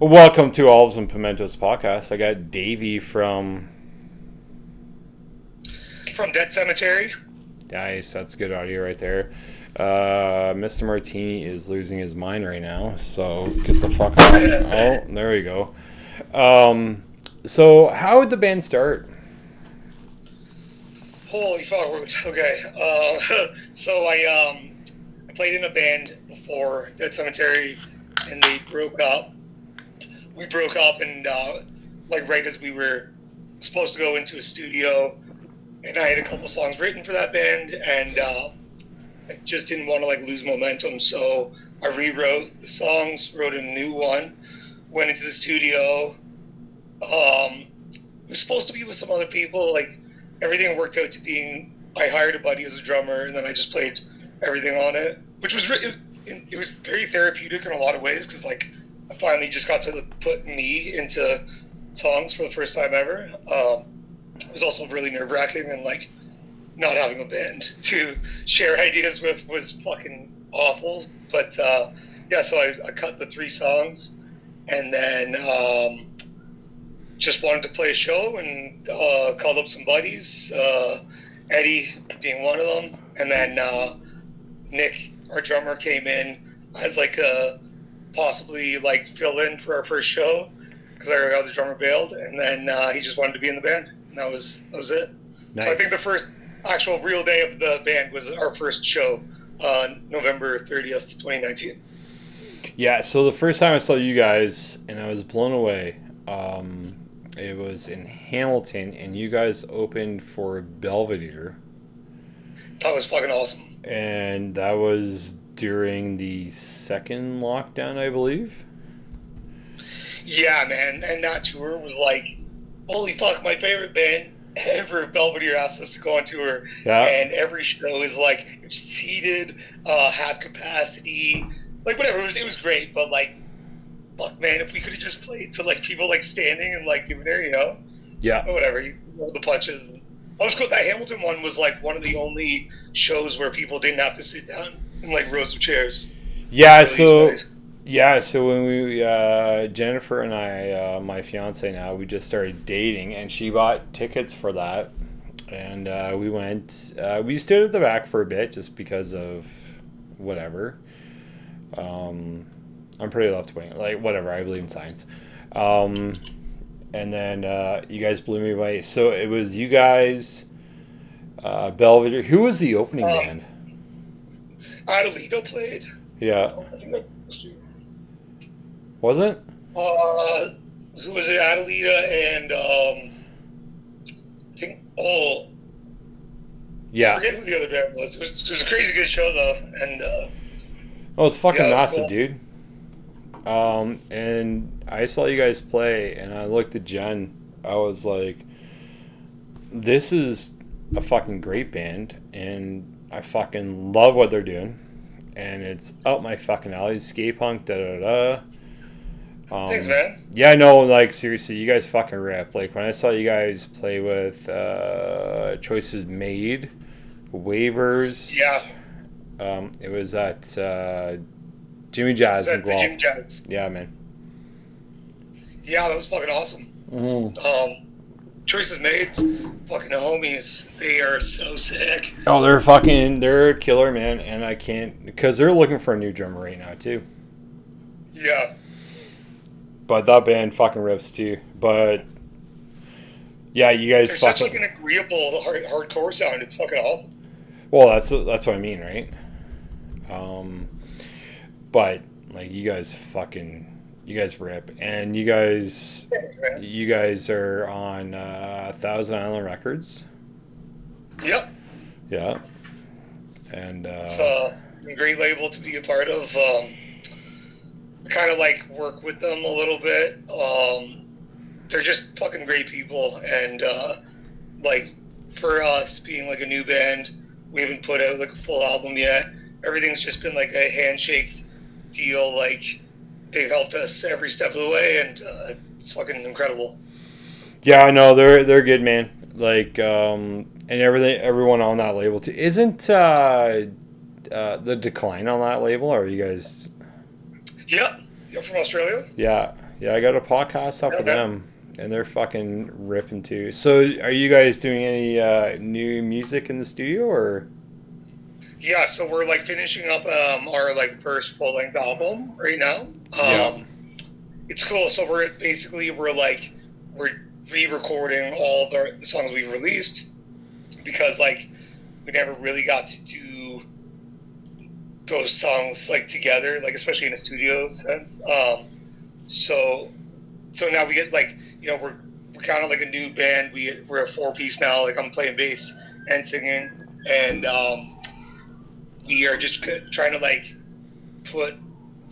Well, welcome to Olives and Pimentos podcast. I got Davey from. From Debt Cemetery. Nice, that's good audio right there. Uh, Mr. Martini is losing his mind right now, so get the fuck off. Oh, there we go. Um, so how did the band start? Holy fuck! Okay, uh, so I um, I played in a band before Debt Cemetery, and they broke up. We broke up, and uh, like right as we were supposed to go into a studio, and I had a couple songs written for that band, and uh, I just didn't want to like lose momentum, so I rewrote the songs, wrote a new one, went into the studio. Um, it was supposed to be with some other people, like everything worked out to being. I hired a buddy as a drummer, and then I just played everything on it, which was it, it was very therapeutic in a lot of ways because like I finally just got to put me into songs for the first time ever. Um, it was also really nerve wracking and like not having a band to share ideas with was fucking awful. But uh, yeah, so I, I, cut the three songs and then um, just wanted to play a show and uh, called up some buddies, uh, Eddie being one of them, and then uh, Nick, our drummer, came in as like a possibly like fill in for our first show because our other drummer bailed, and then uh, he just wanted to be in the band. And that was that was it. Nice. So I think the first actual real day of the band was our first show on November 30th, 2019. Yeah, so the first time I saw you guys, and I was blown away. Um, it was in Hamilton, and you guys opened for Belvedere. That was fucking awesome. And that was during the second lockdown, I believe. Yeah, man, and that tour was like, holy fuck, my favorite band ever. Belvedere asked us to go on tour, yeah. and every show is like seated, uh, half capacity, like whatever. It was it was great, but like fuck, man, if we could have just played to like people like standing and like giving there, you know, yeah, or whatever, you roll the punches. I was cool. That Hamilton one was like one of the only shows where people didn't have to sit down in like rows of chairs. Yeah, so nice. yeah, so when we uh, Jennifer and I, uh, my fiance now, we just started dating, and she bought tickets for that, and uh, we went. Uh, we stood at the back for a bit just because of whatever. Um, I'm pretty left wing. Like whatever, I believe in science. Um, and then uh, you guys blew me away. So it was you guys, uh, Belvedere. Who was the opening um, band? Adelita played. Yeah. Was it? Uh, who was it? Adelita and um, I think oh. Yeah. I forget who the other band was. It was, it was a crazy good show though, and. Uh, oh, it's fucking yeah, massive, cool. dude. Um, and I saw you guys play, and I looked at Jen. I was like, "This is a fucking great band, and I fucking love what they're doing, and it's up my fucking alley. Skate punk, da da da." Um, Thanks, man. Yeah, no, like seriously, you guys fucking rip. Like when I saw you guys play with uh, Choices Made, Waivers. Yeah. Um, it was at uh, Jimmy Jazz in Guelph. Jimmy Jazz. Yeah, man. Yeah, that was fucking awesome. Mm-hmm. Um, choices made. Fucking the homies, they are so sick. Oh, they're fucking, they're a killer, man. And I can't because they're looking for a new drummer right now too. Yeah. But that band fucking rips too. But yeah, you guys. They're fucking, such like an agreeable hard, hardcore sound. It's fucking awesome. Well, that's that's what I mean, right? Um, but like you guys fucking you guys rip and you guys you guys are on uh, Thousand Island Records. Yep. Yeah. And uh, it's uh, a great label to be a part of. Um, kind of like work with them a little bit. Um, they're just fucking great people, and uh, like for us being like a new band, we haven't put out like a full album yet. Everything's just been like a handshake deal. Like they've helped us every step of the way, and uh, it's fucking incredible. Yeah, I know they're they're good, man. Like um, and everything, everyone on that label too. Isn't uh, uh, the decline on that label? Or are you guys? Yep, you're from Australia. Yeah, Yeah, I got a podcast up with them, and they're fucking ripping too. So, are you guys doing any uh, new music in the studio, or? Yeah, so we're like finishing up um, our like first full length album right now. Um, Yeah. It's cool. So we're basically we're like we're re-recording all the songs we've released because like we never really got to do those songs like together, like especially in a studio sense. Um, so so now we get like you know we're we're kind of like a new band. We we're a four piece now. Like I'm playing bass and singing, and um, we are just trying to like put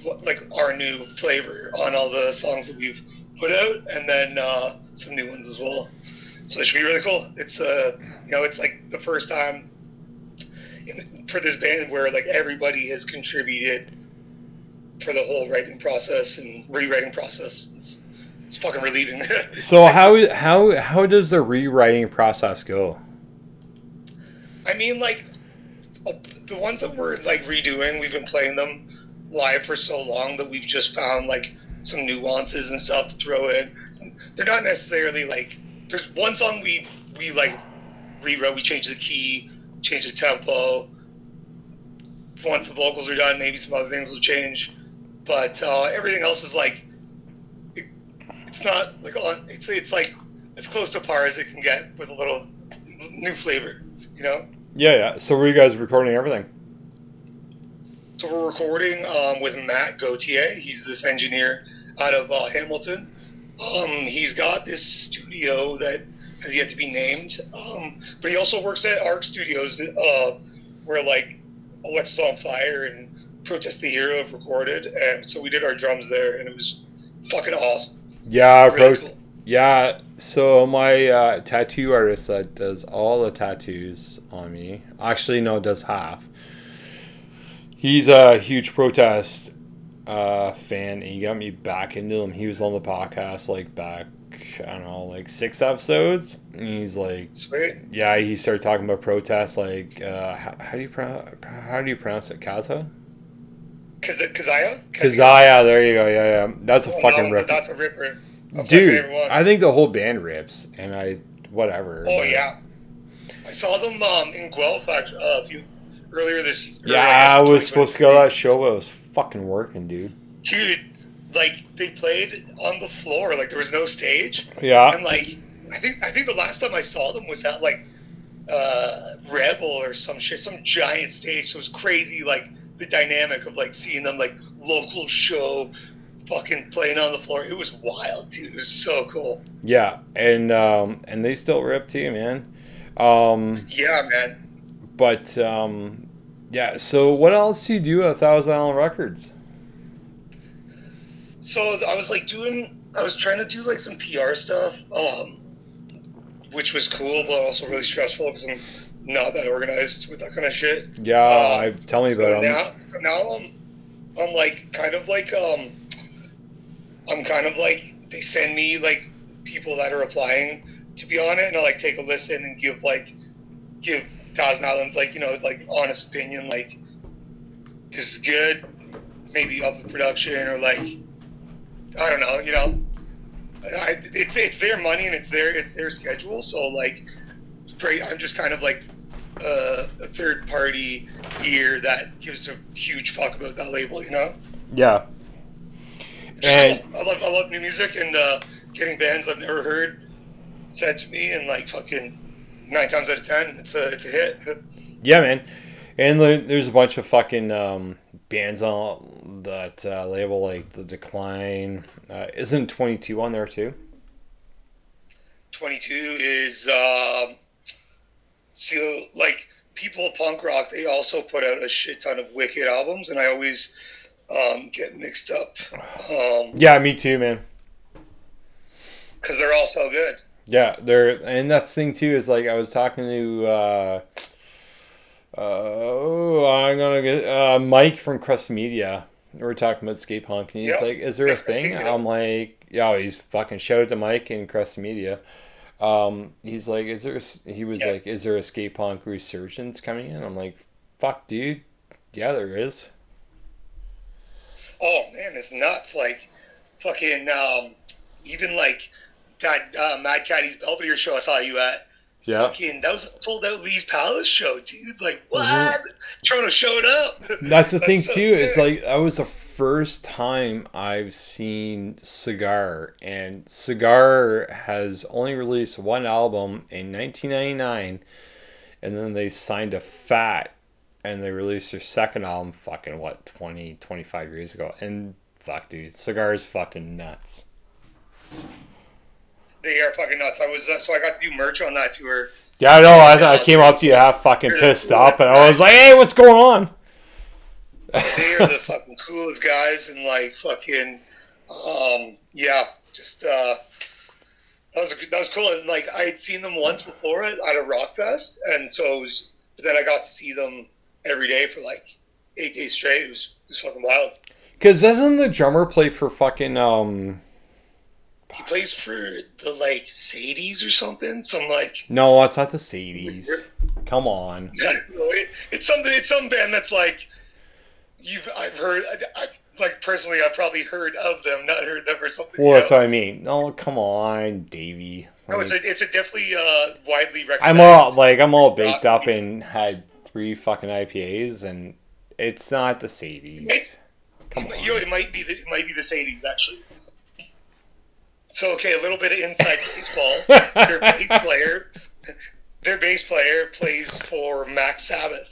what, like our new flavor on all the songs that we've put out, and then uh, some new ones as well. So it should be really cool. It's uh, you know, it's like the first time in, for this band where like everybody has contributed for the whole writing process and rewriting process. It's, it's fucking relieving. So how how how does the rewriting process go? I mean, like the ones that we're like redoing, we've been playing them live for so long that we've just found like some nuances and stuff to throw in. They're not necessarily like. There's one song we we like rewrote. We changed the key, changed the tempo. Once the vocals are done, maybe some other things will change, but uh, everything else is like. It, it's not like on. It's it's like as close to par as it can get with a little new flavor. You know. Yeah, yeah. So were you guys recording everything? So we're recording um, with Matt Gauthier. He's this engineer out of uh, Hamilton. Um, he's got this studio that has yet to be named, um, but he also works at Arc Studios, uh, where like Alexisonfire and Protest the Hero have recorded, and so we did our drums there, and it was fucking awesome. Yeah, Really pro- cool. Yeah. So my uh, tattoo artist that does all the tattoos on me, actually no, does half. He's a huge protest uh, fan, and he got me back into him. He was on the podcast like back, I don't know, like six episodes. And he's like, Sweet. yeah, he started talking about protests. Like, uh, how, how do you pronounce? How do you pronounce it? Kaza? Kaz- Kazaya? Kezia. There you go. Yeah, yeah. That's a Oh, fucking one's- rip. That's a ripper. That's Dude. I think the whole band rips, and I whatever. Oh but- yeah, I saw them um, in Guelph uh, a few earlier this. Yeah, I was supposed to go to that show, but it was fucking working, dude. Dude, like they played on the floor, like there was no stage, Yeah, and like I think I think the last time I saw them was at like uh, Rebel or some shit, some giant stage. So it was crazy, like the dynamic of like seeing them like local show, fucking playing on the floor. It was wild, dude. It was so cool. yeah, and um, and they still rip too, man. Um, Yeah, man. but um, yeah. So what else do you do at Thousand Island Records? So I was like doing, I was trying to do like some PR stuff, um, which was cool, but also really stressful because I'm not that organized with that kind of shit. Yeah, Uh, I, tell me about them. now, now I'm, I'm like kind of like um, I'm kind of like they send me like people that are applying to be on it, and I like take a listen and give like give Thousand Islands like you know like honest opinion, like this is good, maybe of the production or like I don't know, you know. I, it's it's their money and it's their it's their schedule, so like, I'm just kind of like uh, a third party ear that gives a huge fuck about that label, you know. Yeah, and. I love I love new music and uh, getting bands I've never heard said to me, and like fucking nine times out of ten, it's a it's a hit. yeah, man. And there's a bunch of fucking um, bands on that uh, label, like the Decline. Uh, isn't 22 on there too? Twenty two is um, so like people punk rock. They also put out a shit ton of wicked albums, and I always um, get mixed up because Yeah, me too, man. Because they're all so good. Yeah, they're and that's the thing too is like I was talking to uh, uh oh I'm gonna get uh Mike from Crust Media. We're talking about skate punk and he's Yeah. like, Is there a thing? I'm like, Yeah, he's fucking shout out to Mike and Crust Media. Um he's like, Is there a s-" he was Yeah. like, Is there a skate punk resurgence coming in? I'm like, Fuck dude. Yeah there is. Oh man, it's nuts. Like fucking um, even like that uh, Mad Caddies Belvedere show I saw you at. Yeah. Fucking, that was a sold out Lee's Palace show, dude. Like what? Toronto showed up. That's the thing so too. It's like that was the first time I've seen Cigar, and Cigar has only released one album in 1999, and then they signed a Fat, and they released their second album, fucking what 20, 25 years ago, and fuck, dude, Cigar is fucking nuts. they are fucking nuts. I was uh, so I got to do merch on that tour. Yeah, I know. I, I came up to you half fucking pissed off, and I was like, "Hey, what's going on?" They are the fucking coolest guys, and like fucking, um, yeah, just uh, that was that was cool. And like I had seen them once before at at a rock fest, and so it was. But then I got to see them every day for like eight days straight. It was it was fucking wild. Because doesn't the drummer play for fucking um? He plays for the like Sadies or something. Some like No, it's not the Sadies. Come on. it, it's something. It's some band that's like you've. I've heard. I, I've like personally. I've probably heard of them, not heard them or something. Well, you that's what I mean. No, come on, Davey. No, it's a it's a definitely uh, widely recognized. I'm all like I'm all baked up and had three fucking IPAs, and it's not the Sadies. Come You know, on. it might be the, it might be the Sadies actually. So okay, a little bit of inside baseball. their bass player, their bass player plays for Max Sabbath.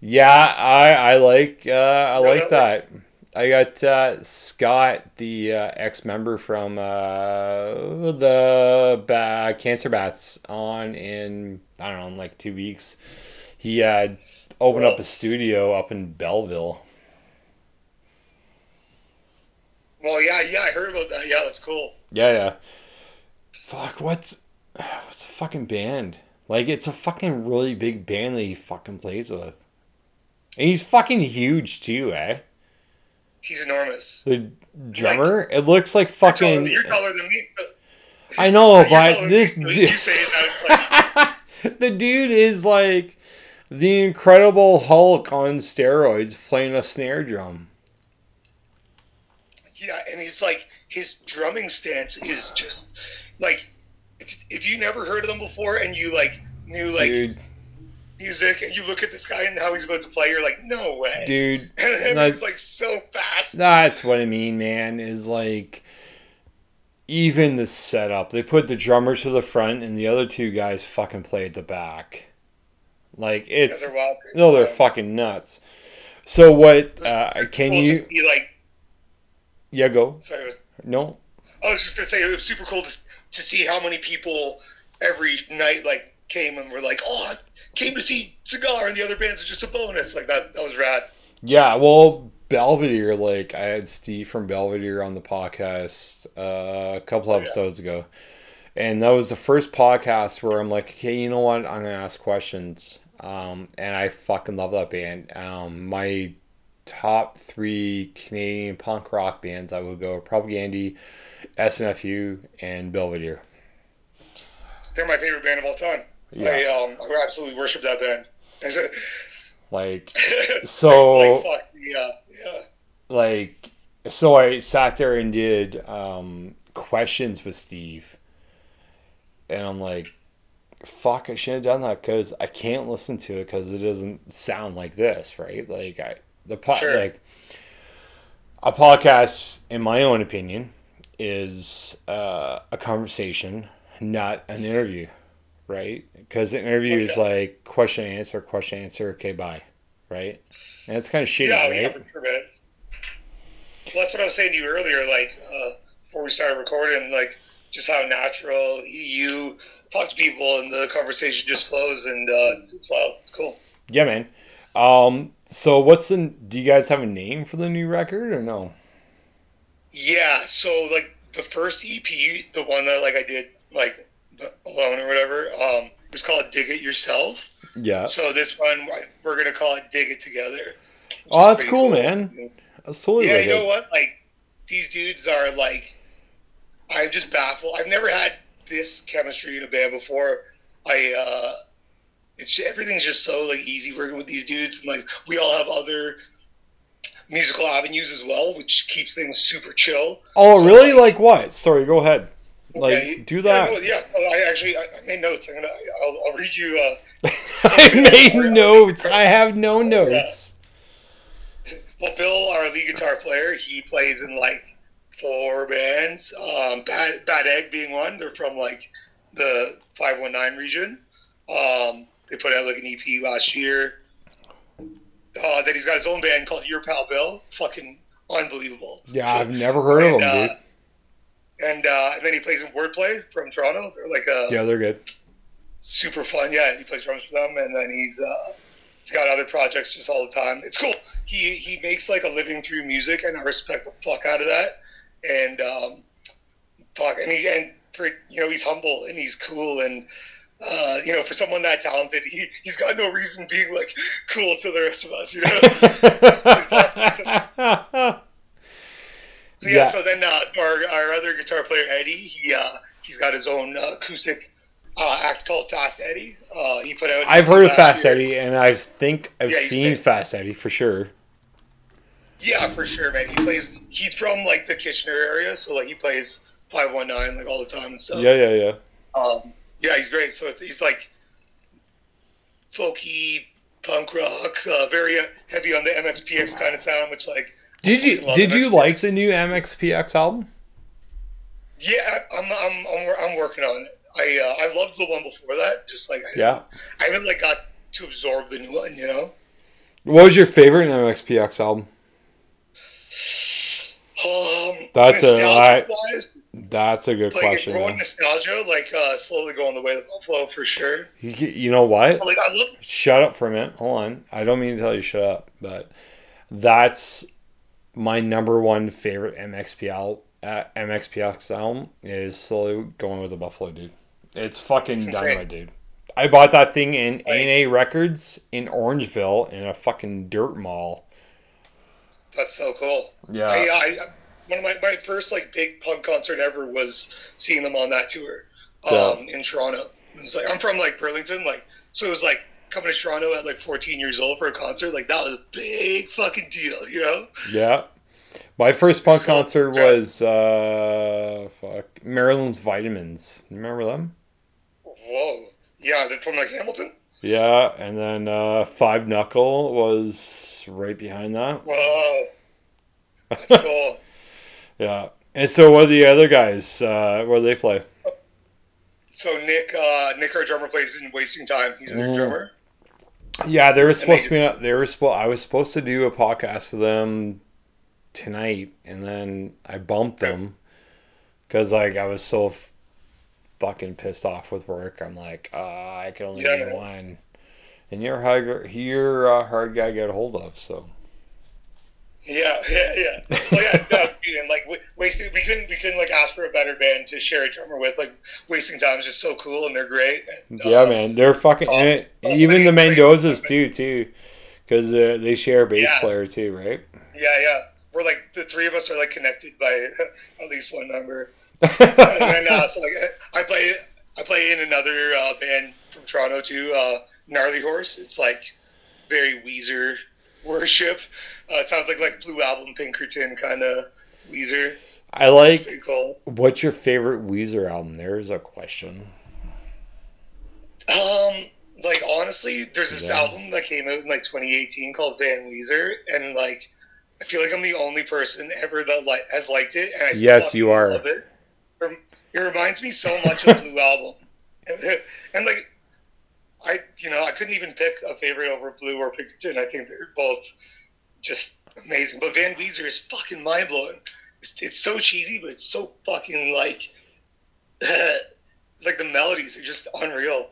Yeah, I I like uh, I Yeah, like that. I got uh, Scott, the uh, ex member from uh, the ba- Cancer Bats, on in I don't know, in like two weeks. He uh, opened up a studio up in Belleville. Well, yeah, yeah, I heard about that. Yeah, that's cool. Yeah, yeah. Fuck, what's what's a fucking band? Like, it's a fucking really big band that he fucking plays with, and he's fucking huge too, eh? He's enormous. The drummer, it looks like fucking. you're taller than me. I know, but this dude, you say it, it's like the dude is like the Incredible Hulk on steroids playing a snare drum. Yeah, and he's like his drumming stance is just like if, you never heard of them before and you like knew like Dude, music and you look at this guy and how he's about to play, you're like, no way. dude, and he's like so fast. That's what I mean, man. Is like even the setup. They put the drummer to the front, and the other two guys fucking play at the back. Like Yeah, it's they're wild. no, they're fucking nuts. So what? Uh, can cool you? to see, like Yeah, go. sorry, was, No. I was just gonna say it was super cool to to see how many people every night like came and were like, oh, I came to see Cigar and the other bands are just a bonus. Like that, that was rad. Yeah, well, Belvedere. Like I had Steve from Belvedere on the podcast uh, a couple yeah. episodes ago, and that was the first podcast where I'm like, okay, you know what? I'm gonna ask questions. Um, and I fucking love that band. Um, my top three Canadian punk rock bands, I would go Propaganda, SNFU, and Belvedere. They're my favorite band of all time. Yeah. I um, I absolutely worship that band. Like so. like fuck yeah, yeah. like so I sat there and did um, questions with Steve, and I'm like, "Fuck! I shouldn't have done that because I can't listen to it because it doesn't sound like this, right? Like I the po- Sure. like a podcast, in my own opinion, is uh, a conversation, not an interview, right? Because an interview is like question answer, question answer, okay, bye, right? And it's kind of shitty, yeah, right? yeah, sure, man. Well, that's what I was saying to you earlier, like uh, before we started recording, like just how natural you talk to people and the conversation just flows, and uh, it's, it's wild. It's cool. Yeah, man. Um, so what's the? Do you guys have a name for the new record or no? Yeah, so like the first EP, the one that like I did like alone or whatever, um, it was called "Dig It Yourself." Yeah. So this one we're gonna call it "Dig It Together." Oh, that's pretty cool, man. That's totally Yeah, you know it. what? Like these dudes are like, I'm just baffled. I've never had this chemistry in a band before. I uh, it's everything's just so like easy working with these dudes, and like we all have other musical avenues as well, which keeps things super chill. Oh, So, really? like- Like what? Sorry, go ahead. Like, Okay, do yeah, that. no, yes, no, I actually I, I made notes. I'm gonna I'll, I'll read you. Uh, I made notes. I have no notes. well, Bill, our lead guitar player, he plays in like four bands. Um, Bad Bad Egg being one. They're from like the five one nine region. Um, they put out like an EP last year. Uh, then he's got his own band called Your Pal Bill. Fucking unbelievable. Yeah, I've never heard of And, them, uh, dude. And, uh, and then he plays in Wordplay from Toronto. They're like a Yeah, they're good. super fun. Yeah, he plays drums for them, and then he's uh, he's got other projects just all the time. It's cool. He he makes like a living through music, and I respect the fuck out of that. And um, fuck, and he and you know he's humble and he's cool and. Uh, you know, for someone that talented, he, he's got no reason being like cool to the rest of us, you know? So yeah, Yeah. so then uh, our, our other guitar player Eddie, he uh, he's got his own uh, acoustic uh, act called Fast Eddie. Uh, he put out. I've heard of Fast year. Eddie, and I think I've Yeah, seen. Fast Eddie for sure. Yeah, for sure, man. He plays. He's from like the Kitchener area, so like he plays five one nine like all the time and stuff. Yeah, yeah, yeah. Um, yeah, he's great. So it's, he's like folky punk rock, uh, very heavy on the MXPX kind of sound, which like Did you did you like the new MXPX album? yeah, I'm I'm I'm, I'm working on it. I uh, I loved the one before that. Just like I, Yeah. I haven't like got to absorb the new one, you know. What was your favorite MXPX album? Um, That's a- I- That's a good like question. growing man. nostalgia, like uh, slowly going the way of the buffalo for sure. You, you know what? Like I love Shut up for a minute. Hold on. I don't mean to tell you shut up, but that's my number one favorite MXPL uh, MXPX album is slowly going with the Buffalo dude. It's fucking dynamite, dude. I bought that thing in. A&A Records in Orangeville in a fucking dirt mall. That's so cool. Yeah. I, I one of my, my first like big punk concert ever was seeing them on that tour um, in Toronto. Like I'm from like Burlington, like so it was like coming to Toronto at like 14 years old for a concert. Like that was a big fucking deal, you know? Yeah. My first punk cool. concert was uh fuck Marilyn's Vitamins. Remember them? Whoa, yeah, they're from like Hamilton. Yeah, and then uh Five Knuckle was right behind that. Whoa, that's cool. Yeah. And so what are the other guys? Uh where do they play? So Nick, uh, Nick, our drummer, plays in Wasting Time. He's a Mm. drummer. Yeah, they were supposed to be they were supposed I was supposed to do a podcast with them tonight and then I bumped them cuz like I was so f- fucking pissed off with work. I'm like, uh, I can only Yeah, do one. And you're hard you're a hard guy to get a hold of, so Yeah, yeah, yeah. Well, yeah, no, and like wa- wasting, we couldn't, we couldn't like ask for a better band to share a drummer with. Like Wasting Time is just so cool, and they're great. And, Yeah, uh, man, they're fucking. awesome. and Awesome. even the Mendozas too, too, because uh, they share a bass Yeah. player too, right? Yeah, yeah. We're like the three of us are like connected by at least one member. and then uh, so like I play, I play in another uh, band from Toronto too, uh, Gnarly Horse. It's like very Weezer worship. Uh, it sounds like like Blue Album Pinkerton kind of Weezer. I like. Cool. What's your favorite Weezer album? There's a question. Um, like honestly, there's this Yeah. album that came out in like 2018 called Van Weezer, and like I feel like I'm the only person ever that like has liked it. And I Yes, you are. Love it. It reminds me so much of Blue Album, and like I, you know, I couldn't even pick a favorite over Blue or Pinkerton. I think they're both just amazing. But Van Weezer is fucking mind blowing. It's, it's so cheesy, but it's so fucking like, like the melodies are just unreal.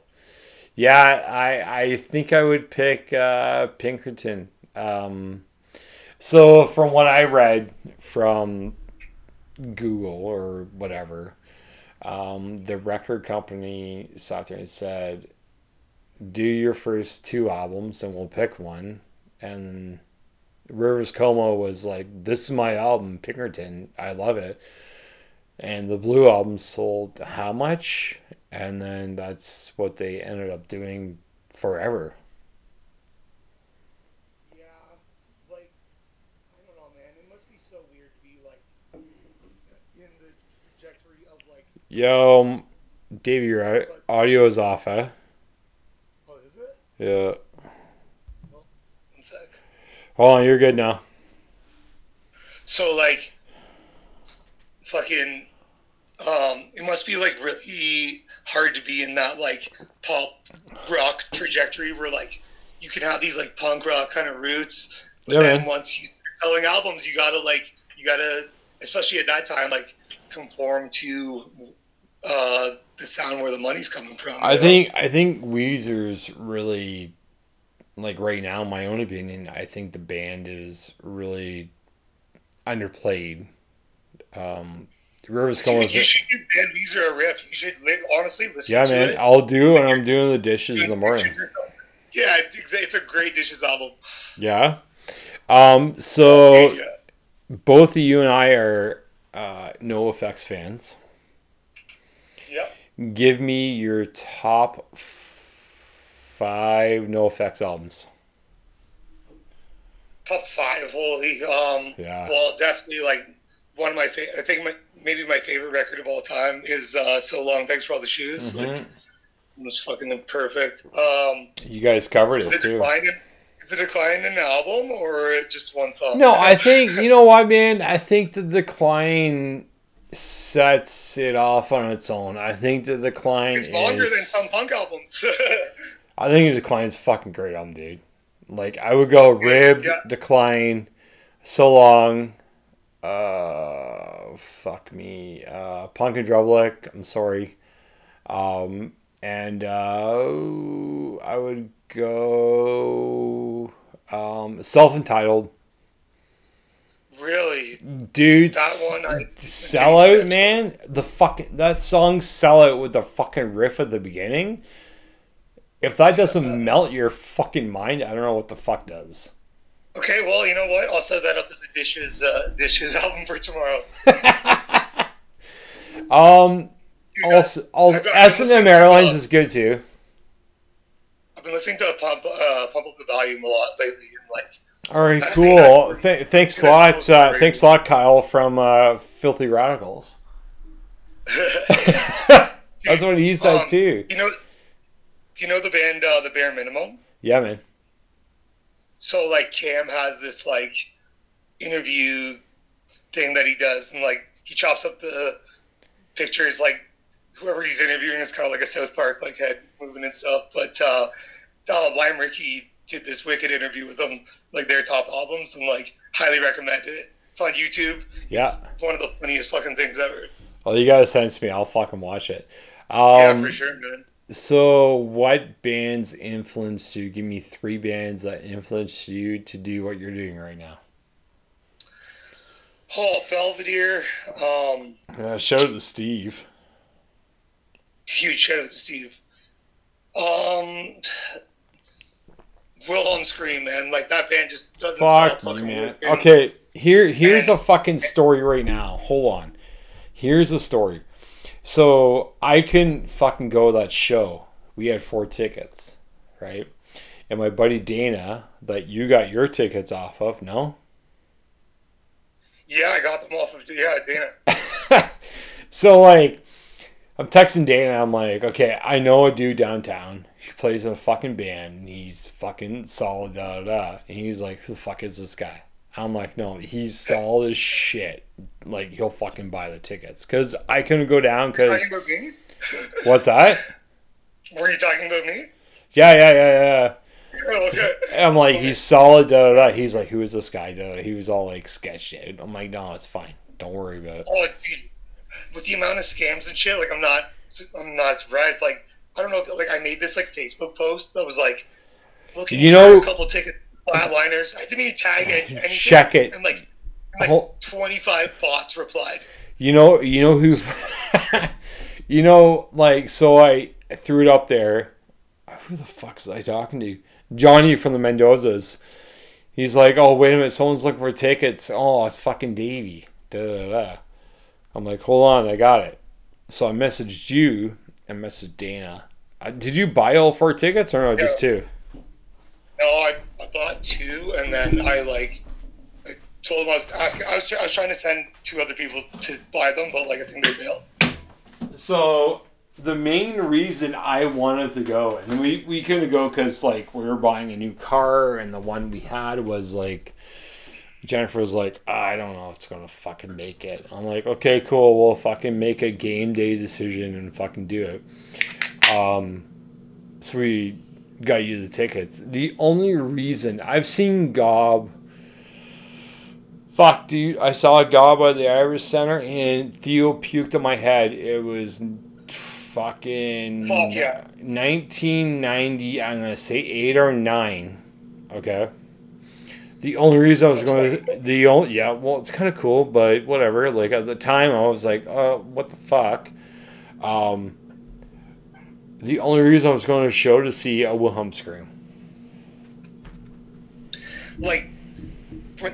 Yeah, I I think I would pick uh, Pinkerton. Um, so from what I read from Google or whatever, um, the record company sat there and said, do your first two albums and we'll pick one. And Rivers Cuomo was like, This is my album, Pinkerton. I love it. And the Blue album sold how much? And then that's what they ended up doing forever. Yo, Davey, your audio is off, eh? Yeah. Hold on, you're good now. So like, fucking, um, it must be like really hard to be in that like pop rock trajectory where like you can have these like punk rock kind of roots, but Yeah, then man. once you start selling albums, you gotta like you gotta, especially at that time, like conform to uh, the sound where the money's coming from. I know? think I think Weezer's really like right now, in my own opinion, I think the band is really underplayed. Um Rivers Do you, should give Van Weezer a rip. You should honestly listen Yeah, man. it. I'll do when I'm doing the dishes in the morning. Yeah, it's, a great dishes album. Yeah. Um so both of you and I are uh NOFX fans. Give me your top five NOFX albums. Top five. Holy. Um. Yeah. Well, definitely like one of my favorite. I think my, maybe my favorite record of all time is uh, "So Long." Thanks for all the shoes. Like, Mhm. it was fucking perfect. Um. You guys covered it too. decline in, is the decline an album or just one song? No, I think you know what, man. I think the decline sets it off on its own. I think the decline it's longer is. than some punk albums. I think the decline is fucking great album, dude. Like I would go ribbed, Yeah. decline, so long. Uh, fuck me. Uh, Punk in Drublic. I'm sorry. Um, and uh, I would go um, self entitled. Really. Dude, That one I- sell out, man. The fucking that song "Sell Out" with the fucking riff at the beginning. If that doesn't melt your fucking mind, I don't know what the fuck does. Okay, well, you know what? I'll set that up as a dishes uh, dishes album for tomorrow. Um, got- also, also S and M Airlines is good too. I've been listening to Pump uh, Pump Up the Valuum a lot lately, and like, All right, I cool. Th- thanks a lot. Uh, thanks a lot, Kyle from uh, Filthy Radicals. That's what he said Um, too. you know, do you know the band uh, The Bare Minimum? Yeah, man. So like Cam has this like interview thing that he does, and like he chops up the pictures like whoever he's interviewing is kind of like a South Park like head moving and stuff. But uh, uh, Lime Ricky did this wicked interview with them, like their top albums, and like highly recommend it. It's on YouTube. Yeah. It's one of the funniest fucking things ever. Well, you gotta send it to me. I'll fucking watch it. yeah, Um, for sure, man. So, what bands influenced you? Give me three bands that influenced you to do what you're doing right now. Oh, Belvedere. Um, yeah, shout out to Steve. huge shout out to Steve. Um, Wilhelm Scream, man, like that band just doesn't Fuck stop man. working. Okay, here here's a fucking story right now. Hold on. Here's a story. So I couldn't fucking go to that show. We had four tickets, right? And my buddy Dana, that you got your tickets off of, no? Yeah, I got them off of yeah, Dana. so like I'm texting Dana, I'm like, okay, I know a dude downtown. Plays in a fucking band and he's fucking solid, da da da. And he's like, Who the fuck is this guy? I'm like, no, he's solid as shit. Like he'll fucking buy the tickets. Cause I couldn't go down cause Talking about me? what's that? Were you talking about me? Yeah, yeah, yeah, yeah. Oh, okay. I'm like, he's solid, da da da. He's like, who is this guy? Da, da. He was all like sketched out. I'm like, no, it's fine. Don't worry about it. Oh, dude, with the amount of scams and shit, like I'm not, I'm not surprised. Like I don't know, if, like I made this like Facebook post that was like, looking You for know- a couple tickets, flatliners. I didn't even tag it. Anything, Check it. And like, like 25 bots replied. You know, you know who, you know, like so. I threw it up there. Who the fuck was I talking to? Johnny from the Mendozas. He's like, oh wait a minute, someone's looking for tickets. Oh, it's fucking Davey. Da, da, da. I'm like, hold on, I got it. So I messaged you and messaged Dana. Uh, did you buy all four tickets or no, just two? No, I, I bought two, and then I like, I told them I was asking. I was, I was trying to send two other people to buy them, but like I think they failed. so the main reason I wanted to go, and we, we couldn't go because like we were buying a new car, and the one we had was like Jennifer was like, I don't know if it's gonna fucking make it. I'm like, okay, cool. We'll fucking make a game day decision and fucking do it. Um, so we got you the tickets. The only reason I've seen Gob. Fuck, dude! I saw a Gob at the Irish Center, and Theo puked on my head. It was fucking Fuck yeah. 1990. I'm gonna say eight or nine. Okay. The only reason I was going to the only yeah, well, it's kind of cool, but whatever. Like at the time, I was like, uh, what the fuck. Um, the only reason I was going to show to see a Wilhelm scream. Like,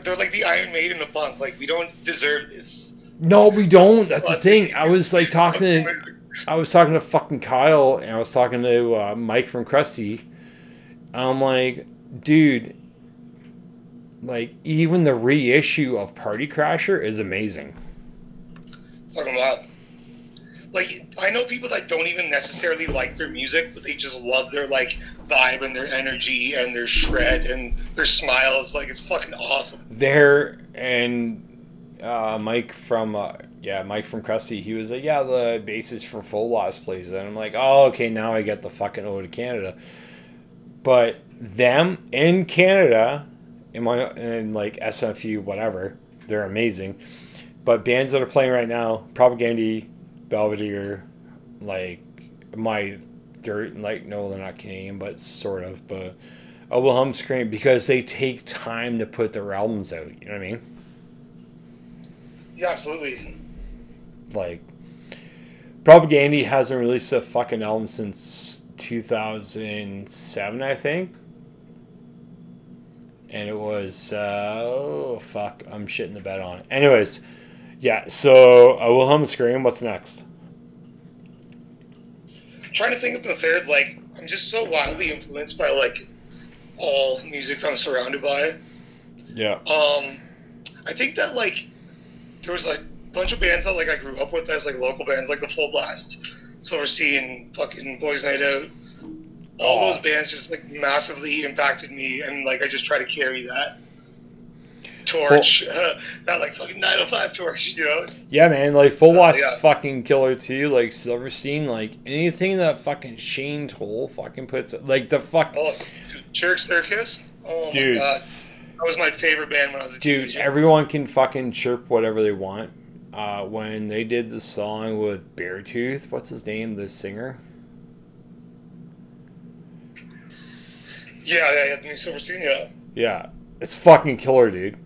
they're like the Iron Maiden of punk. Like, we don't deserve this. No, we don't. That's the thing. I was like talking to, I was talking to fucking Kyle, and I was talking to uh, Mike from Krusty. I'm like, dude, like even the reissue of Party Crasher is amazing. Fucking wild. Like, I know people that don't even necessarily like their music, but they just love their like vibe and their energy and their shred and their smiles. Like, it's fucking awesome. There and uh, Mike from uh, yeah Mike from Krusty, he was like, yeah, the bassist from Full Loss plays it. And I'm like, oh, okay, now I get the fucking ode to Canada. But them in Canada, in my in like SFU whatever, they're amazing. But bands that are playing right now, Propaganda, Belvedere, like my dirt like no they're not Canadian but sort of but a Wilhelm Scream because they take time to put their albums out you know what I mean Yeah, absolutely. like Propaganda hasn't released a fucking album since 2007 I think and it was uh, oh fuck I'm shitting the bed on it anyways yeah so Wilhelm Scream what's next I'm trying to think of the third. Like, I'm just so wildly influenced by like all music that I'm surrounded by. yeah Um, I think that like there was like a bunch of bands that like I grew up with as like local bands, like the Full Blast, Silverstein, fucking Boys Night Out. All those bands just like massively impacted me, and like I just try to carry that torch, that like fucking 905 torch, you know. Yeah, man, like Full So, yeah. fucking killer too. Like Silverstein, like anything that fucking Shane Told fucking puts, like the fuck, Oh, Jerk Circus. Oh Dude. my god, that was my favorite band when I was a dude. teenager. Everyone can fucking chirp whatever they want. Uh, when they did the song with Beartooth, what's his name? The singer. Yeah, yeah, yeah, New Silverstein, yeah. Yeah, it's fucking killer, dude.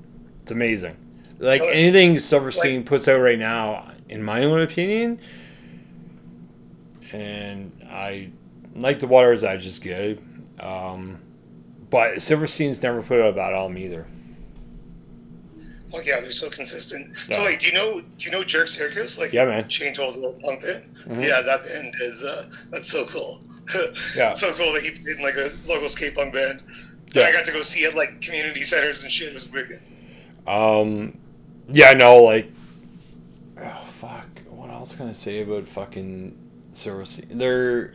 It's amazing. Like anything Silverstein puts out right now, in my own opinion, and I like the Water's Edge is good. Um, but Silverstein's never put out a bad album either. Fuck yeah, they're so consistent. Yeah. So like, do you know do you know Jerk Circus? Like, Yeah, man. Shane Told's little punk band. Mhm. Yeah, that band is uh, that's so cool. Yeah. so cool that he played in like a local skate punk band. Yeah. Yeah. I got to go see it like community centers and shit. It was wicked. Um, yeah, no, like, oh fuck, what else can I say about fucking Silverstein? They're,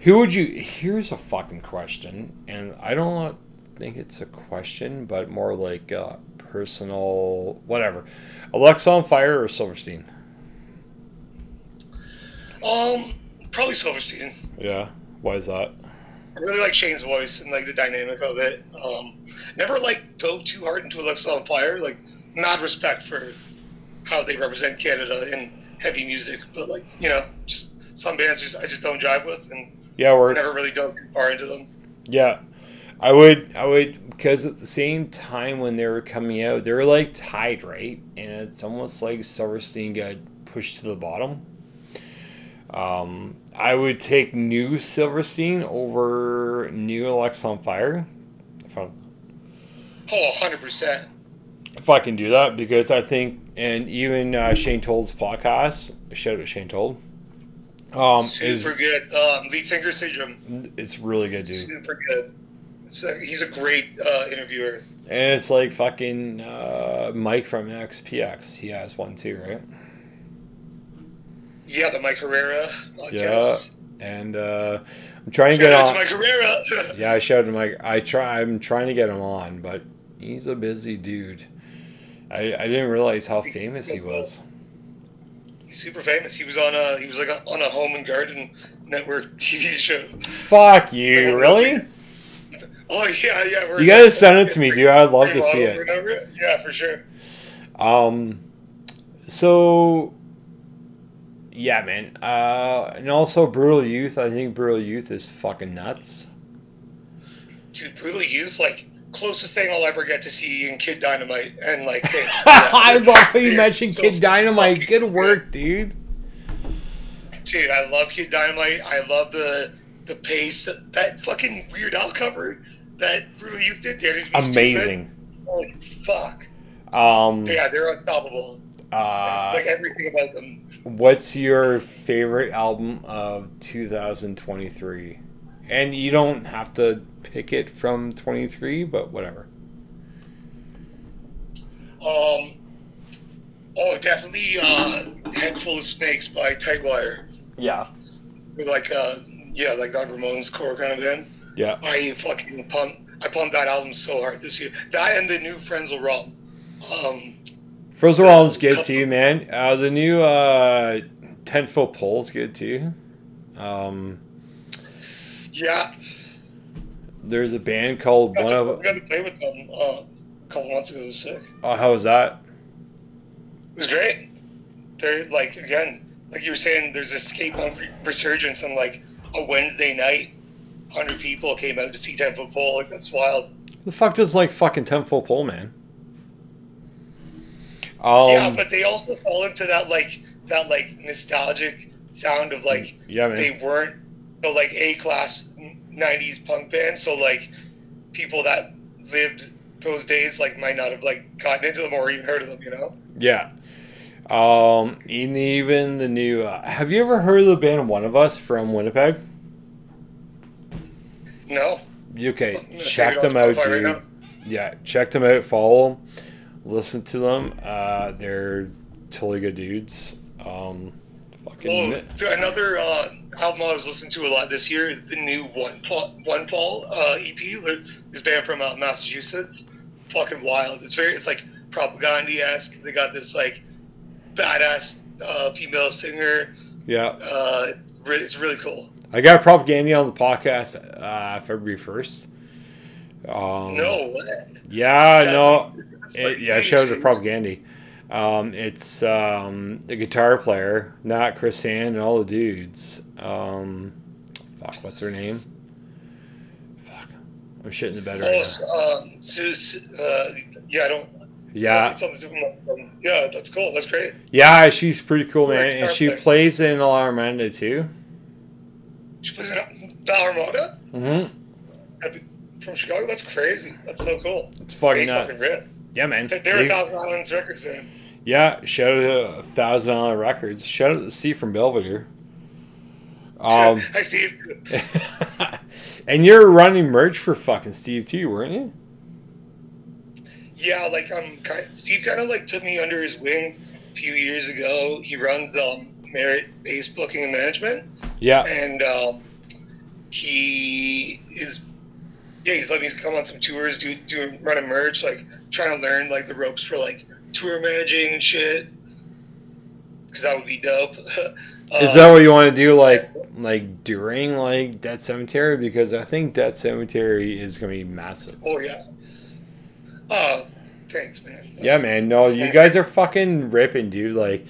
who would you? Here's a fucking question, and I don't think it's a question, but more like a personal whatever. Alexisonfire or Silverstein? Um, probably Silverstein. Yeah, why is that? I really like Shane's voice and like the dynamic of it. Um, never like dove too hard into Alexisonfire. Like, mad respect for how they represent Canada in heavy music, but like you know, just some bands just I just don't jive with, and Yeah, we're never really dove too far into them. Yeah, I would, I would, because at the same time when they were coming out, they were like tied, right? And it's almost like Silverstein got pushed to the bottom. Um, I would take new Silverstein over new Alexisonfire. If I, Oh, 100%. if I can do that, because I think, and even uh, Shane Told's podcast, shout out to Shane Told, um, is Super good. Um, lead singer syndrome. it's really good, dude. Super good. Uh, he's a great uh, interviewer. And it's like fucking uh, Mike from XPX. He has one too, right? Yeah, the Mike Herrera. Yeah, and uh, I'm trying to Shout get out on. to Mike Herrera. Yeah, I shouted to Mike. I try. I'm trying to get him on, but he's a busy dude. I, I didn't realize how famous he was. He's super famous. He was on a he was like a, on a Home and Garden Network TV show. Fuck you, really? Oh yeah, yeah. we're- You gotta send it to me, dude. I'd love to see it. Remember Yeah, for sure. Um, so yeah, man. Uh, and also Brutal Youth. I think Brutal Youth is fucking nuts. Dude, Brutal Youth, like closest thing I'll ever get to see in Kid Dynamite, and like. they- I love how you mentioned so Kid Dynamite. Good work, dude. Dude, I love Kid Dynamite. I love the the pace. That fucking Weird Al cover that Brutal Youth did. To Amazing. Holy fuck. Um, Yeah, they're unstoppable. uh, like everything about them. What's your favorite album of 2023? And you don't have to pick it from 23, but whatever. Um. Oh, definitely. Uh, Head Full of Snakes by Tightwire. Yeah. With like, uh, yeah, like that Ramones core kind of band. Yeah. I fucking pumped. I pumped that album so hard this year. That and the new Frenzal Rhomb. Um, Frenzal Rhomb's good too, man. Uh, the new uh, 10 foot pole's good too. Um, yeah, there's a band called got One of. got to play with them uh, a couple months ago. It was sick. Oh, how was that? It was great. They're like again, like you were saying, there's a skate punk re- resurgence on like a Wednesday night. Hundred people came out to see Ten Foot Pole. Like that's wild. The fuck does like fucking 10 foot pole, man? Um, yeah, but they also fall into that like that like nostalgic sound of like yeah, man. they weren't the like A class '90s punk band. So like people that lived those days like might not have like gotten into them or even heard of them. You know? Yeah. Um, and even the new. Uh, have you ever heard of the band One of Us from Winnipeg? No. Okay, check take it on them out, Spotify right dude. yeah, check them out. Follow them. Listen to them. Uh, they're totally good dudes. Um, fucking. Th- another uh, album I was listening to a lot this year is the new One Fall, One Fall uh, EP. This band from uh, Massachusetts, fucking wild. It's very, it's like Propagandhi esque. They got this like badass uh, female singer. yeah, Uh, it's, really, it's really cool. I got Propagandhi on the podcast uh, February first. Um, no, what? Yeah, That's- no. It, yeah, I showed the Propagandhi. Um, it's um, the guitar player, not Chris Hannah, and all the dudes. Um, fuck, what's her name? Fuck, I'm shitting the bed right Oh, now. um, so, so, uh, yeah, I don't. Yeah, it's something different from- yeah, that's cool. That's great. yeah, she's pretty cool, man, and she perfect. plays in La Armada too. She plays in the Armada Mm-hmm. from Chicago. That's crazy. That's so cool. It's fucking They nuts. rip. Yeah, man. They're They- a Thousand Islands Records band. yeah, shout out to Thousand Dollar Records. Shout out to Steve from Belvedere. Um, Hi, Steve. and you're running merch for fucking Steve too, weren't you? Yeah, like um, kind Steve kind of like took me under his wing a few years ago. He runs um Merit Based Booking and Management, Yeah. and um, he is yeah he's letting me come on some tours, do do run a merch, like trying to learn like the ropes for like tour managing and shit. Cause that would be dope. Is that um, what you want to do, like, like during like Debt Cemetery? Because I think Debt Cemetery is gonna be massive. Oh yeah. Oh, thanks, man. Yeah, man. No, you guys are fucking ripping, dude. Like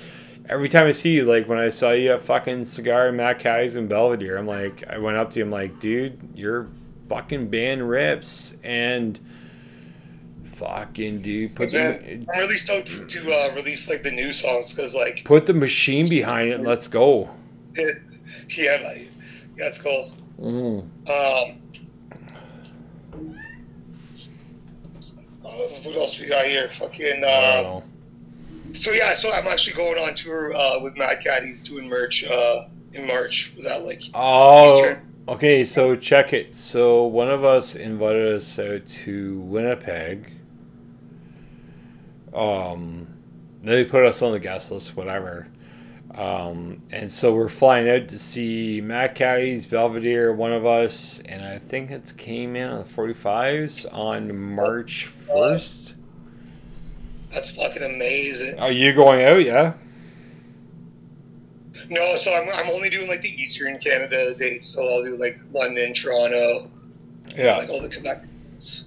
every time I see you, like when I saw you at fucking Cigar and Mad Caddies in Belvedere, I'm like, I went up to you, I'm like, dude, your fucking band rips, and fucking dude, put the I'm really stoked to uh, release like the new songs because like put the machine behind it, and let's go. it, yeah, like that's cool. Mm. Um, uh, what else we got here? Fucking. Uh, so yeah, so I'm actually going on tour uh, with Mad Caddies doing merch uh, in March. without like Oh, Eastern. Okay. So check it. So one of us invited us out to Winnipeg. Um, they put us on the guest list, whatever. Um, and so we're flying out to see Mad Caddies Belvedere, one of us, and I think it came in on the 45s on March 1st. That's fucking amazing. Are you going out? Yeah. No, so I'm, I'm only doing like the Eastern Canada dates. So I'll do like London, Toronto, Yeah. like all the Quebec. It's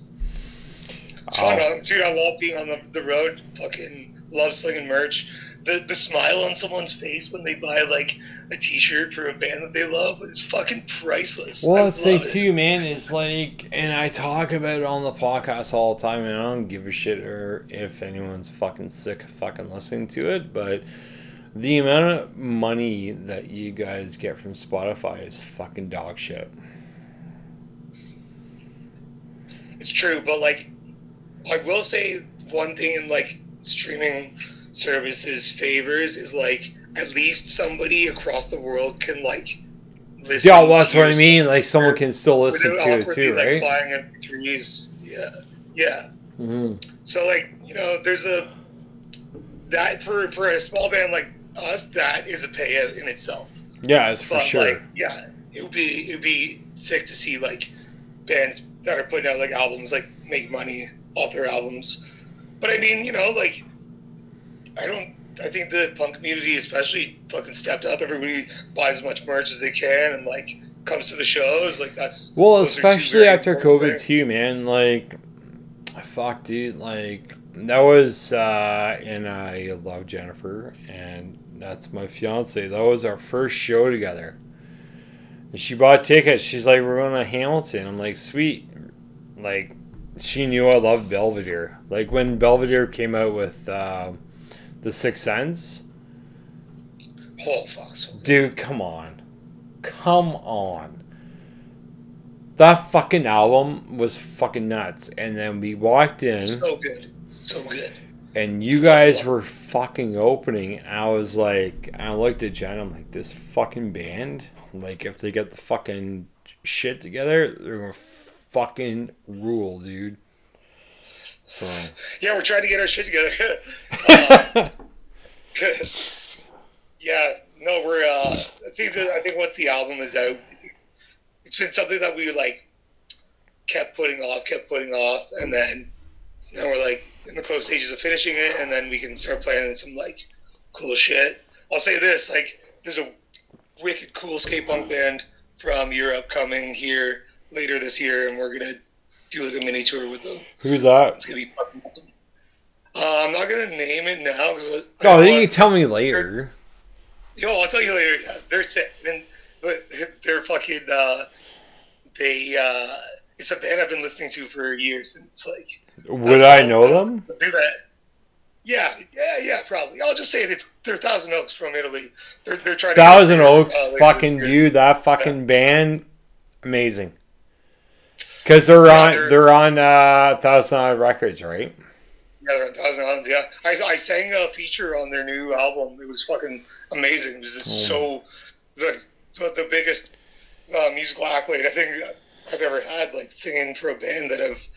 it's fun, Oh. dude. I love being on the, the road. Fucking love slinging merch. The the smile on someone's face when they buy like a T-shirt for a band that they love is fucking priceless. Well, I'd say it. too, man, is like, and I talk about it on the podcast all the time, and I don't give a shit or if anyone's fucking sick of fucking listening to it, but the amount of money that you guys get from Spotify is fucking dog shit. It's true, but like, I will say one thing in like streaming services favors is like at least somebody across the world can like listen. Yeah, well, that's to what I mean. Like, someone can still listen to it too, like, right? Buying MP3s, yeah, yeah. hmm So like you know, there's a that for for a small band like us, that is a payout in itself. Yeah, it's for But sure. like, yeah, it would be it would be sick to see like bands that are putting out like albums like make money off their albums. But I mean, you know, like I don't. I think the punk community, especially, fucking stepped up. Everybody buys as much merch as they can, and like comes to the shows. Like that's Well, those are two especially after COVID things. too, man. Like, fuck, dude. Like, that was, uh, and I love Jennifer, and that's my fiance. That was our first show together. And she bought tickets. She's like, we're going to Hamilton. I'm like, sweet. Like, she knew I loved Belvedere. Like, when Belvedere came out with uh, The Sixth Sense, Oh fuck! So Dude, come on. Come on. That fucking album was fucking nuts. And then we walked in so good, so good. And you guys were fucking opening. And I was like, I looked at Jen, I'm like, this fucking band, like, if they get the fucking shit together, they're gonna fucking rule, dude. So, Yeah, we're trying to get our shit together. uh, yeah, no, we're. Uh, I think that, I think once the album is out, it's been something that we like kept putting off, kept putting off, and then now we're like in the close stages of finishing it, and then we can start planning some like cool shit. I'll say this: like, there's a wicked cool skate punk band from Europe coming here later this year, and we're gonna do like a mini tour with them. who's that? It's gonna be fucking awesome. Uh, I'm not gonna name it now. 'cause I Oh, then you can tell me later. Yo, I'll tell you later. Yeah, they're sick, and but they're fucking. Uh, they. Uh, it's a band I've been listening to for years, and it's like Would I know them? do that. Yeah, yeah, yeah, probably. I'll just say it. It's they're Thousand Oaks from Italy. They're they're trying. Thousand to Oaks, uh, fucking dude, that fucking band, amazing. Cause they're Yeah, on, they're- they're on uh, Thousand Odd Records, right? Yeah, they're on Thousand Islands. Yeah, I, I sang a feature on their new album. It was fucking amazing. It was just Oh. so the the, the biggest uh, musical accolade I think I've ever had. Like singing for a band that I've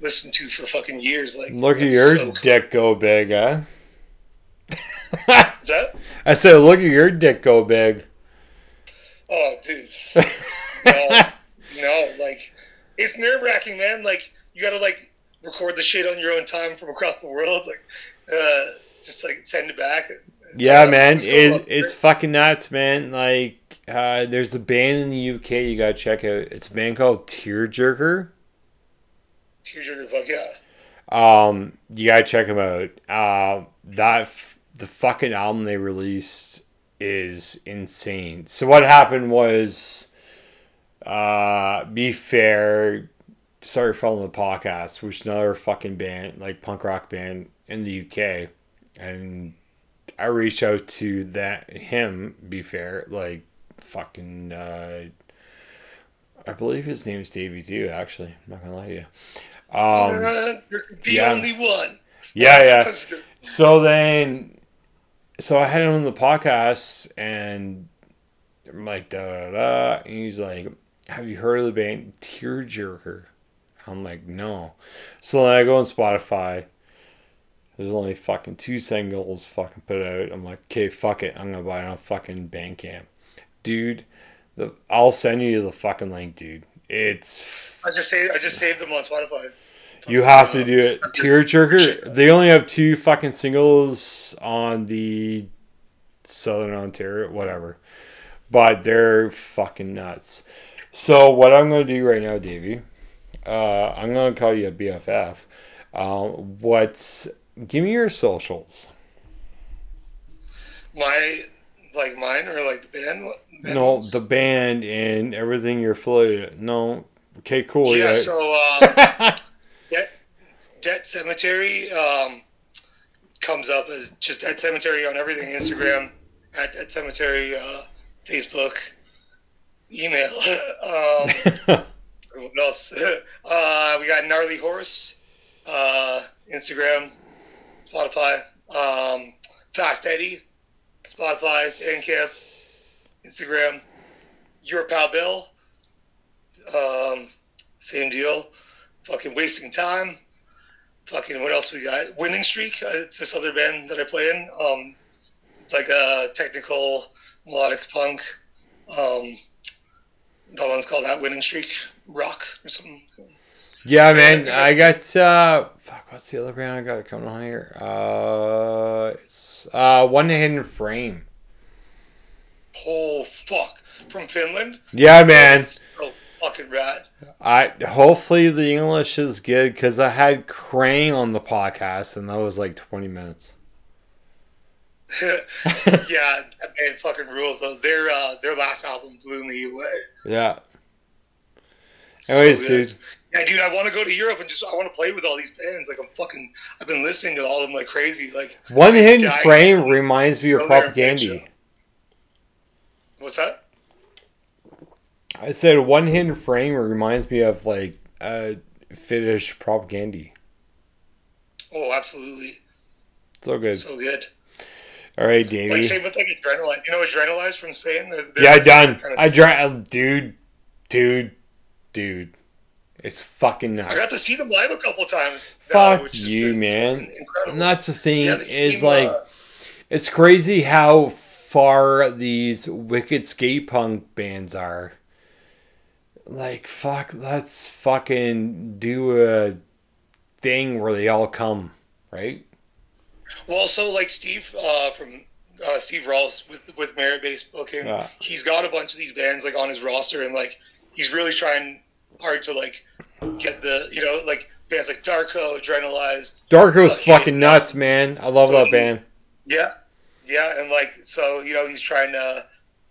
listened to for fucking years. Like Look at your so cool. dick go big, huh? Is that? I said, look at your dick go big. Oh, dude. no, no, like it's nerve wracking, man. Like you gotta like record the shit on your own time from across the world, like uh, just like send it back. Yeah, Uh, man, it's, it's fucking nuts, man. Like, uh, there's a band in the UK you gotta check out. It's a band called Tearjerker. Um, you gotta check them out. Uh, that f- the fucking album they released is insane. So what happened was, uh, be fair, started following the podcast, which is another fucking band, like punk rock band in the UK, and I reached out to that him. Be fair, like fucking. Uh, I believe his name name's Davey too. Actually, I'm not gonna lie to you. Um, the yeah. only one. yeah, yeah. So then, so I had him on the podcast, and I'm like, da da da. And he's like, Have you heard of the band Tearjerker? I'm like, No. So then I go on Spotify, There's only fucking two singles fucking put out. I'm like, okay, fuck it. I'm gonna buy it on fucking Bandcamp, dude. The I'll send you the fucking link, dude. It's I just saved. I just saved them on Spotify. you have to do it. Tearjerker. They only have two fucking singles on the Southern Ontario, whatever. But they're fucking nuts. So what I'm gonna do right now, Davey, uh, I'm gonna call you a BFF. Um, what's give me your socials? My like mine or like the band. band No, the band and everything you're affiliated. No, okay, cool. yeah. Yeah. So um, Debt, Debt Cemetery um, comes up as just Debt Cemetery on everything. Instagram at Debt Cemetery, uh, Facebook, email. um, what else? Uh, we got Gnarly Horse, uh, Instagram, Spotify, um, Fast Eddie, Spotify, Bandcamp, Instagram. Your pal Bill, um, same deal. Fucking wasting time. Fucking what else we got? Winning Streak. Uh, it's this other band that I play in. Um, like a technical melodic punk. Um, that one's called that Winning Streak Rock or something. Yeah, man. I got uh fuck, what's the other band I got coming on here? Uh it's uh One Hidden Frame. Oh fuck! From Finland. Yeah, man. So fucking rad. I hopefully the English is good because I had Crane on the podcast and that was like twenty minutes. yeah, that band fucking rules. Though. Their uh, their last album blew me away. Yeah. Anyways, good. dude. Yeah, dude, I want to go to Europe and just I want to play with all these bands. Like I'm fucking, I've been listening to all of them like crazy. Like One Hidden Frame reminds me of Propagandhi. What's that? I said One Hidden Frame reminds me of like uh Finnish Propagandhi. Oh, absolutely, So good. so good. All right, Davey. Like same with like Adrenaline. You know Adrenalize from Spain? They're, they're Yeah, done. kind of- I drank, dude, dude, dude. It's fucking nuts. I got to see them live a couple times. Fuck has you, man. Incredible. And that's the thing Yeah, is came, like uh, it's crazy how far these wicked skate punk bands are. Like fuck, let's fucking do a thing where they all come, right? Well, also like Steve uh, from uh, Steve Rawles with with Merit Based Booking, Yeah. he's got a bunch of these bands like on his roster, and like he's really trying hard to like get the you know like bands like Darko, Adrenalized. Darko's Okay. fucking nuts, man. I love that band. Yeah, yeah, and like so you know he's trying to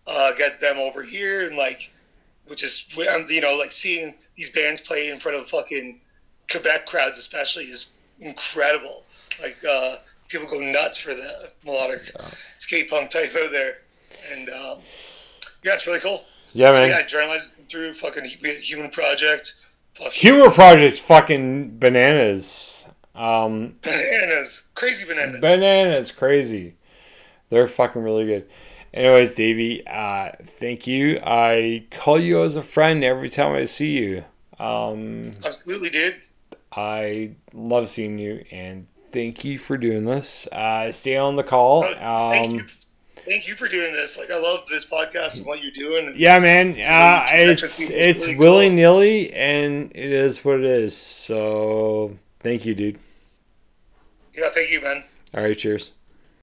uh, get them over here, and like which is you know like seeing these bands play in front of fucking Quebec crowds, especially, is incredible. Like uh, people go nuts for the melodic skate punk type out there, and um, yeah, it's really cool. Yeah, So, man. yeah, journalists through fucking Human Project, fucking Humor Project's fucking bananas. Um, bananas, crazy bananas. bananas, crazy. They're fucking really good. Anyways, Davey, uh, thank you. I call you as a friend every time I see you. Um, Absolutely, dude. I love seeing you, and thank you for doing this. Uh, stay on the call. Thank you. Um, Thank you for doing this. Like, I love this podcast and what you're doing. And yeah, man. Uh, it's it's really cool. willy nilly, and it is what it is. So, thank you, dude. Yeah, thank you, man. All right, cheers.